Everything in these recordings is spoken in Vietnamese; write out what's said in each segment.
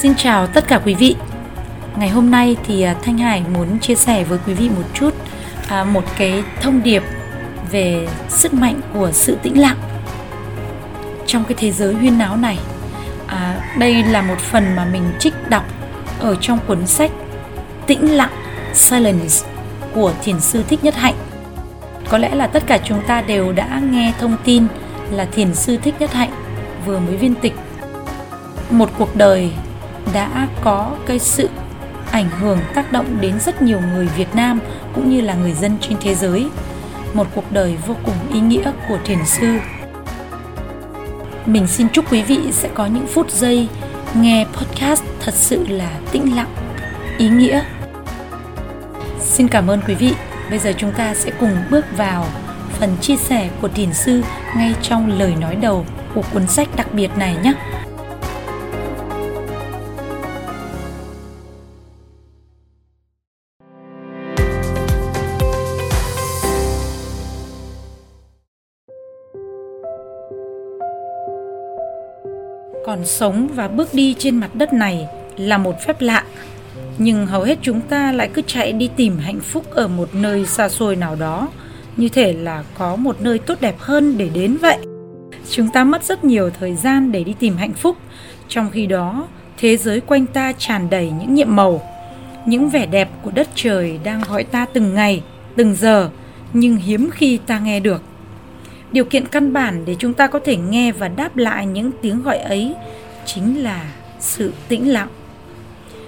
Xin chào tất cả quý vị. Ngày hôm nay thì à, Thanh Hải muốn chia sẻ với quý vị một chút à, một cái thông điệp về sức mạnh của sự tĩnh lặng trong cái thế giới huyên náo này. À, đây là một phần mà mình trích đọc ở trong cuốn sách Tĩnh lặng Silence của thiền sư Thích Nhất Hạnh. Có lẽ là tất cả chúng ta đều đã nghe thông tin là thiền sư Thích Nhất Hạnh vừa mới viên tịch một cuộc đời đã có cái sự ảnh hưởng tác động đến rất nhiều người Việt Nam cũng như là người dân trên thế giới. Một cuộc đời vô cùng ý nghĩa của thiền sư. Mình xin chúc quý vị sẽ có những phút giây nghe podcast thật sự là tĩnh lặng, ý nghĩa. Xin cảm ơn quý vị. Bây giờ chúng ta sẽ cùng bước vào phần chia sẻ của thiền sư ngay trong lời nói đầu của cuốn sách đặc biệt này nhé. Còn sống và bước đi trên mặt đất này là một phép lạ. Nhưng hầu hết chúng ta lại cứ chạy đi tìm hạnh phúc ở một nơi xa xôi nào đó. Như thể là có một nơi tốt đẹp hơn để đến vậy. Chúng ta mất rất nhiều thời gian để đi tìm hạnh phúc. Trong khi đó, thế giới quanh ta tràn đầy những nhiệm màu. Những vẻ đẹp của đất trời đang gọi ta từng ngày, từng giờ. Nhưng hiếm khi ta nghe được điều kiện căn bản để chúng ta có thể nghe và đáp lại những tiếng gọi ấy chính là sự tĩnh lặng.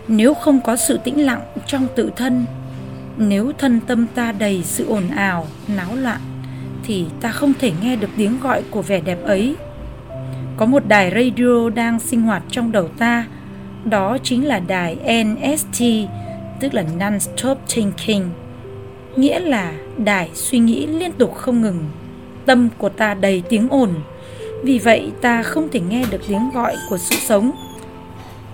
Nếu không có sự tĩnh lặng trong tự thân, nếu thân tâm ta đầy sự ồn ào, náo loạn, thì ta không thể nghe được tiếng gọi của vẻ đẹp ấy. Có một đài radio đang sinh hoạt trong đầu ta, đó chính là đài nst tức là non-stop thinking, nghĩa là đài suy nghĩ liên tục không ngừng tâm của ta đầy tiếng ồn. Vì vậy, ta không thể nghe được tiếng gọi của sự sống.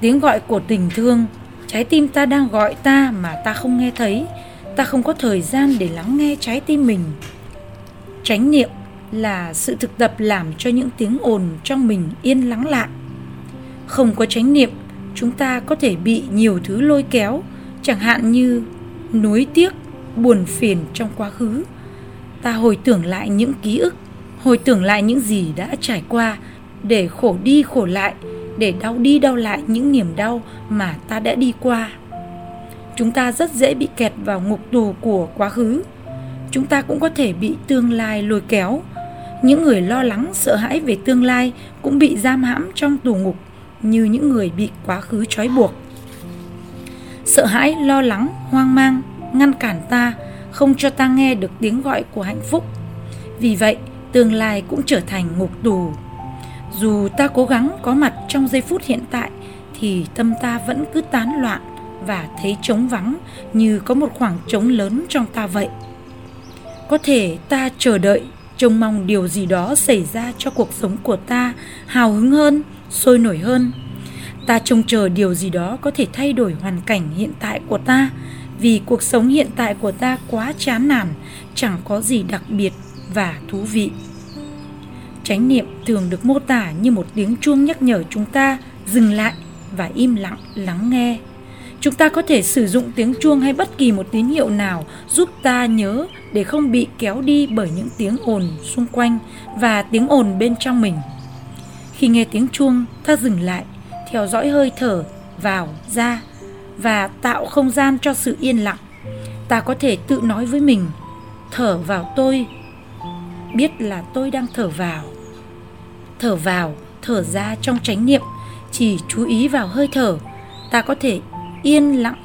Tiếng gọi của tình thương, trái tim ta đang gọi ta mà ta không nghe thấy. Ta không có thời gian để lắng nghe trái tim mình. Chánh niệm là sự thực tập làm cho những tiếng ồn trong mình yên lắng lại. Không có chánh niệm, chúng ta có thể bị nhiều thứ lôi kéo, chẳng hạn như nuối tiếc, buồn phiền trong quá khứ ta hồi tưởng lại những ký ức, hồi tưởng lại những gì đã trải qua để khổ đi khổ lại, để đau đi đau lại những niềm đau mà ta đã đi qua. Chúng ta rất dễ bị kẹt vào ngục tù của quá khứ. Chúng ta cũng có thể bị tương lai lôi kéo. Những người lo lắng, sợ hãi về tương lai cũng bị giam hãm trong tù ngục như những người bị quá khứ trói buộc. Sợ hãi, lo lắng, hoang mang ngăn cản ta không cho ta nghe được tiếng gọi của hạnh phúc. Vì vậy, tương lai cũng trở thành ngục tù. Dù ta cố gắng có mặt trong giây phút hiện tại, thì tâm ta vẫn cứ tán loạn và thấy trống vắng như có một khoảng trống lớn trong ta vậy. Có thể ta chờ đợi, trông mong điều gì đó xảy ra cho cuộc sống của ta hào hứng hơn, sôi nổi hơn. Ta trông chờ điều gì đó có thể thay đổi hoàn cảnh hiện tại của ta vì cuộc sống hiện tại của ta quá chán nản, chẳng có gì đặc biệt và thú vị. Chánh niệm thường được mô tả như một tiếng chuông nhắc nhở chúng ta dừng lại và im lặng lắng nghe. Chúng ta có thể sử dụng tiếng chuông hay bất kỳ một tín hiệu nào giúp ta nhớ để không bị kéo đi bởi những tiếng ồn xung quanh và tiếng ồn bên trong mình. Khi nghe tiếng chuông, ta dừng lại, theo dõi hơi thở, vào, ra và tạo không gian cho sự yên lặng. Ta có thể tự nói với mình, thở vào tôi. Biết là tôi đang thở vào. Thở vào, thở ra trong chánh niệm, chỉ chú ý vào hơi thở. Ta có thể yên lặng,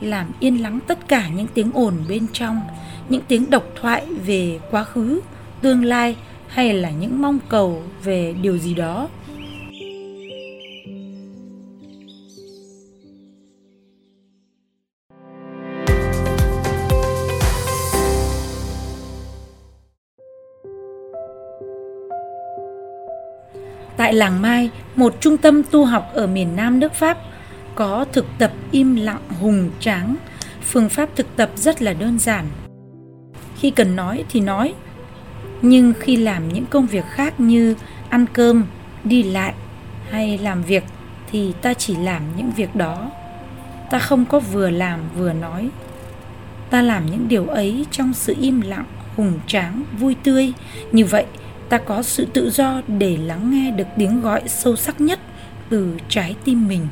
làm yên lắng tất cả những tiếng ồn bên trong, những tiếng độc thoại về quá khứ, tương lai, hay là những mong cầu về điều gì đó. Tại làng Mai, một trung tâm tu học ở miền Nam nước Pháp, có thực tập im lặng hùng tráng. Phương pháp thực tập rất là đơn giản. Khi cần nói thì nói, nhưng khi làm những công việc khác như ăn cơm, đi lại hay làm việc thì ta chỉ làm những việc đó ta không có vừa làm vừa nói ta làm những điều ấy trong sự im lặng hùng tráng vui tươi như vậy ta có sự tự do để lắng nghe được tiếng gọi sâu sắc nhất từ trái tim mình.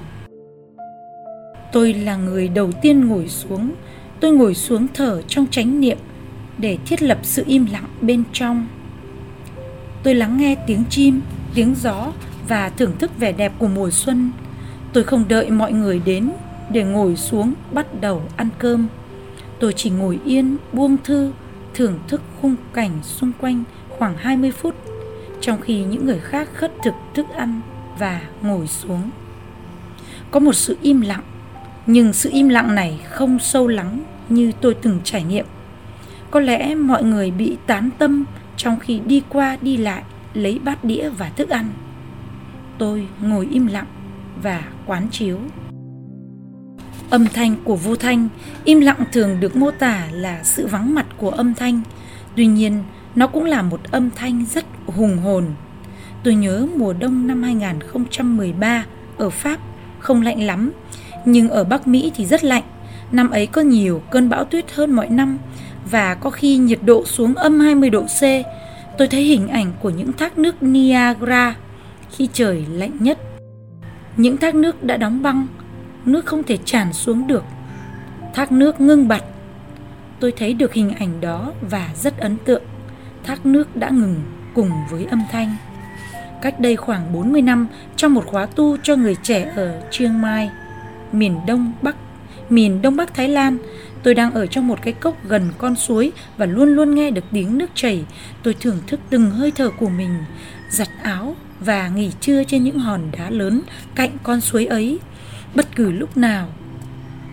Tôi là người đầu tiên ngồi xuống. Tôi ngồi xuống thở trong chánh niệm để thiết lập sự im lặng bên trong. Tôi lắng nghe tiếng chim, tiếng gió và thưởng thức vẻ đẹp của mùa xuân. Tôi không đợi mọi người đến để ngồi xuống bắt đầu ăn cơm. Tôi chỉ ngồi yên, buông thư, thưởng thức khung cảnh xung quanh khoảng 20 phút trong khi những người khác khất thực thức ăn và ngồi xuống. Có một sự im lặng, nhưng sự im lặng này không sâu lắng như tôi từng trải nghiệm. Có lẽ mọi người bị tán tâm trong khi đi qua đi lại lấy bát đĩa và thức ăn. Tôi ngồi im lặng và quán chiếu. Âm thanh của vô thanh, im lặng thường được mô tả là sự vắng mặt của âm thanh. Tuy nhiên, nó cũng là một âm thanh rất hùng hồn. Tôi nhớ mùa đông năm 2013 ở Pháp không lạnh lắm, nhưng ở Bắc Mỹ thì rất lạnh. Năm ấy có nhiều cơn bão tuyết hơn mọi năm và có khi nhiệt độ xuống âm 20 độ C. Tôi thấy hình ảnh của những thác nước Niagara khi trời lạnh nhất. Những thác nước đã đóng băng, nước không thể tràn xuống được. Thác nước ngưng bặt. Tôi thấy được hình ảnh đó và rất ấn tượng thác nước đã ngừng cùng với âm thanh. Cách đây khoảng 40 năm, trong một khóa tu cho người trẻ ở Chiang Mai, miền Đông Bắc, miền Đông Bắc Thái Lan, tôi đang ở trong một cái cốc gần con suối và luôn luôn nghe được tiếng nước chảy. Tôi thưởng thức từng hơi thở của mình, giặt áo và nghỉ trưa trên những hòn đá lớn cạnh con suối ấy. Bất cứ lúc nào,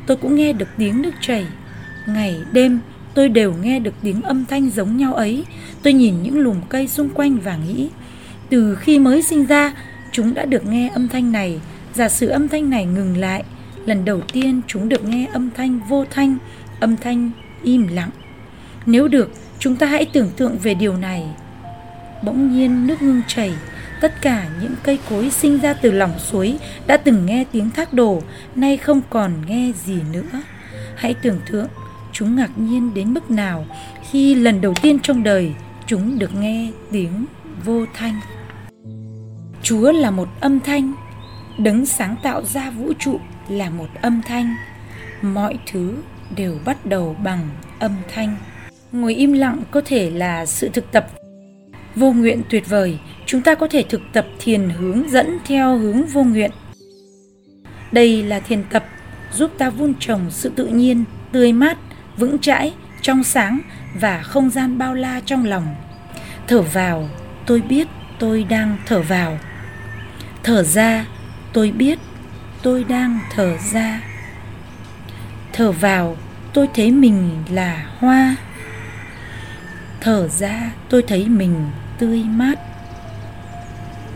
tôi cũng nghe được tiếng nước chảy. Ngày đêm tôi đều nghe được tiếng âm thanh giống nhau ấy. Tôi nhìn những lùm cây xung quanh và nghĩ, từ khi mới sinh ra, chúng đã được nghe âm thanh này. Giả sử âm thanh này ngừng lại, lần đầu tiên chúng được nghe âm thanh vô thanh, âm thanh im lặng. Nếu được, chúng ta hãy tưởng tượng về điều này. Bỗng nhiên nước ngưng chảy, tất cả những cây cối sinh ra từ lòng suối đã từng nghe tiếng thác đổ, nay không còn nghe gì nữa. Hãy tưởng tượng chúng ngạc nhiên đến mức nào khi lần đầu tiên trong đời chúng được nghe tiếng vô thanh. Chúa là một âm thanh, đấng sáng tạo ra vũ trụ là một âm thanh. Mọi thứ đều bắt đầu bằng âm thanh. Ngồi im lặng có thể là sự thực tập. Vô nguyện tuyệt vời, chúng ta có thể thực tập thiền hướng dẫn theo hướng vô nguyện. Đây là thiền tập giúp ta vun trồng sự tự nhiên, tươi mát vững chãi, trong sáng và không gian bao la trong lòng. Thở vào, tôi biết tôi đang thở vào. Thở ra, tôi biết tôi đang thở ra. Thở vào, tôi thấy mình là hoa. Thở ra, tôi thấy mình tươi mát.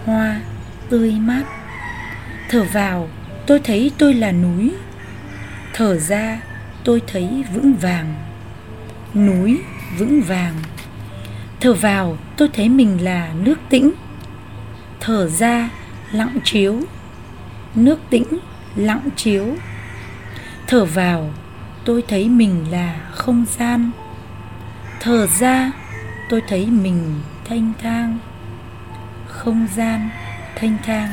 Hoa tươi mát. Thở vào, tôi thấy tôi là núi. Thở ra, tôi thấy vững vàng. Núi vững vàng. Thở vào, tôi thấy mình là nước tĩnh. Thở ra, lặng chiếu. Nước tĩnh, lặng chiếu. Thở vào, tôi thấy mình là không gian. Thở ra, tôi thấy mình thanh thang. Không gian, thanh thang.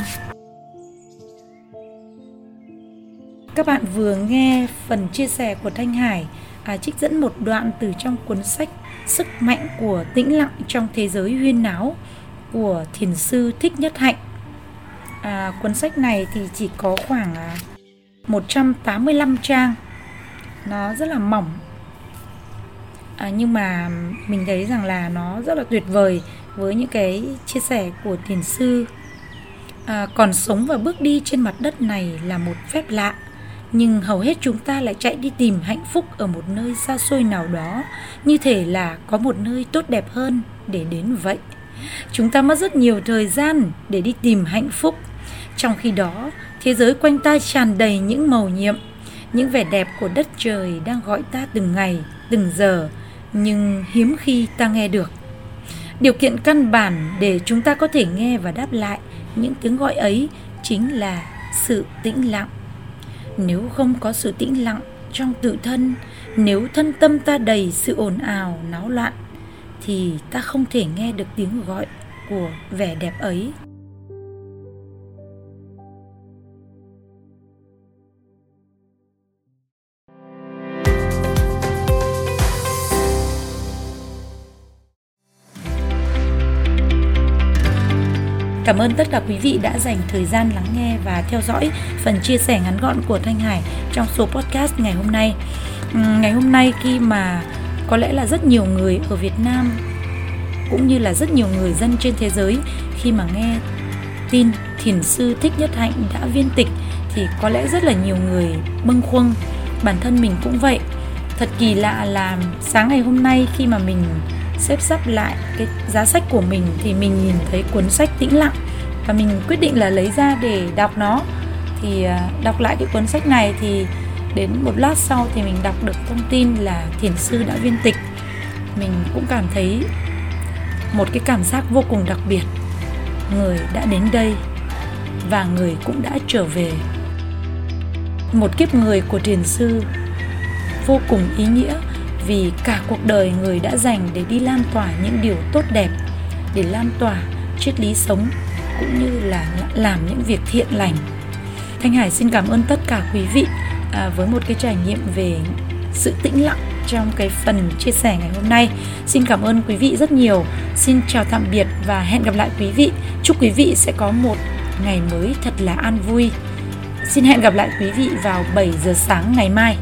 Các bạn vừa nghe phần chia sẻ của Thanh Hải à, trích dẫn một đoạn từ trong cuốn sách Sức mạnh của tĩnh lặng trong thế giới huyên náo của thiền sư Thích Nhất Hạnh. À, cuốn sách này thì chỉ có khoảng à, 185 trang. Nó rất là mỏng. À, nhưng mà mình thấy rằng là nó rất là tuyệt vời với những cái chia sẻ của thiền sư à, còn sống và bước đi trên mặt đất này là một phép lạ nhưng hầu hết chúng ta lại chạy đi tìm hạnh phúc ở một nơi xa xôi nào đó, như thể là có một nơi tốt đẹp hơn để đến vậy. Chúng ta mất rất nhiều thời gian để đi tìm hạnh phúc. Trong khi đó, thế giới quanh ta tràn đầy những màu nhiệm, những vẻ đẹp của đất trời đang gọi ta từng ngày, từng giờ, nhưng hiếm khi ta nghe được. Điều kiện căn bản để chúng ta có thể nghe và đáp lại những tiếng gọi ấy chính là sự tĩnh lặng nếu không có sự tĩnh lặng trong tự thân, nếu thân tâm ta đầy sự ồn ào, náo loạn, thì ta không thể nghe được tiếng gọi của vẻ đẹp ấy. Cảm ơn tất cả quý vị đã dành thời gian lắng nghe và theo dõi phần chia sẻ ngắn gọn của Thanh Hải trong số podcast ngày hôm nay. Ừ, ngày hôm nay khi mà có lẽ là rất nhiều người ở Việt Nam cũng như là rất nhiều người dân trên thế giới khi mà nghe tin thiền sư Thích Nhất Hạnh đã viên tịch thì có lẽ rất là nhiều người bâng khuâng bản thân mình cũng vậy thật kỳ lạ là sáng ngày hôm nay khi mà mình xếp sắp lại cái giá sách của mình thì mình nhìn thấy cuốn sách tĩnh lặng và mình quyết định là lấy ra để đọc nó. Thì à, đọc lại cái cuốn sách này thì đến một lát sau thì mình đọc được thông tin là thiền sư đã viên tịch. Mình cũng cảm thấy một cái cảm giác vô cùng đặc biệt. Người đã đến đây và người cũng đã trở về. Một kiếp người của thiền sư vô cùng ý nghĩa vì cả cuộc đời người đã dành để đi lan tỏa những điều tốt đẹp để lan tỏa triết lý sống cũng như là làm những việc thiện lành. Thanh hải xin cảm ơn tất cả quý vị à, với một cái trải nghiệm về sự tĩnh lặng trong cái phần chia sẻ ngày hôm nay. Xin cảm ơn quý vị rất nhiều. Xin chào tạm biệt và hẹn gặp lại quý vị. Chúc quý vị sẽ có một ngày mới thật là an vui. Xin hẹn gặp lại quý vị vào 7 giờ sáng ngày mai.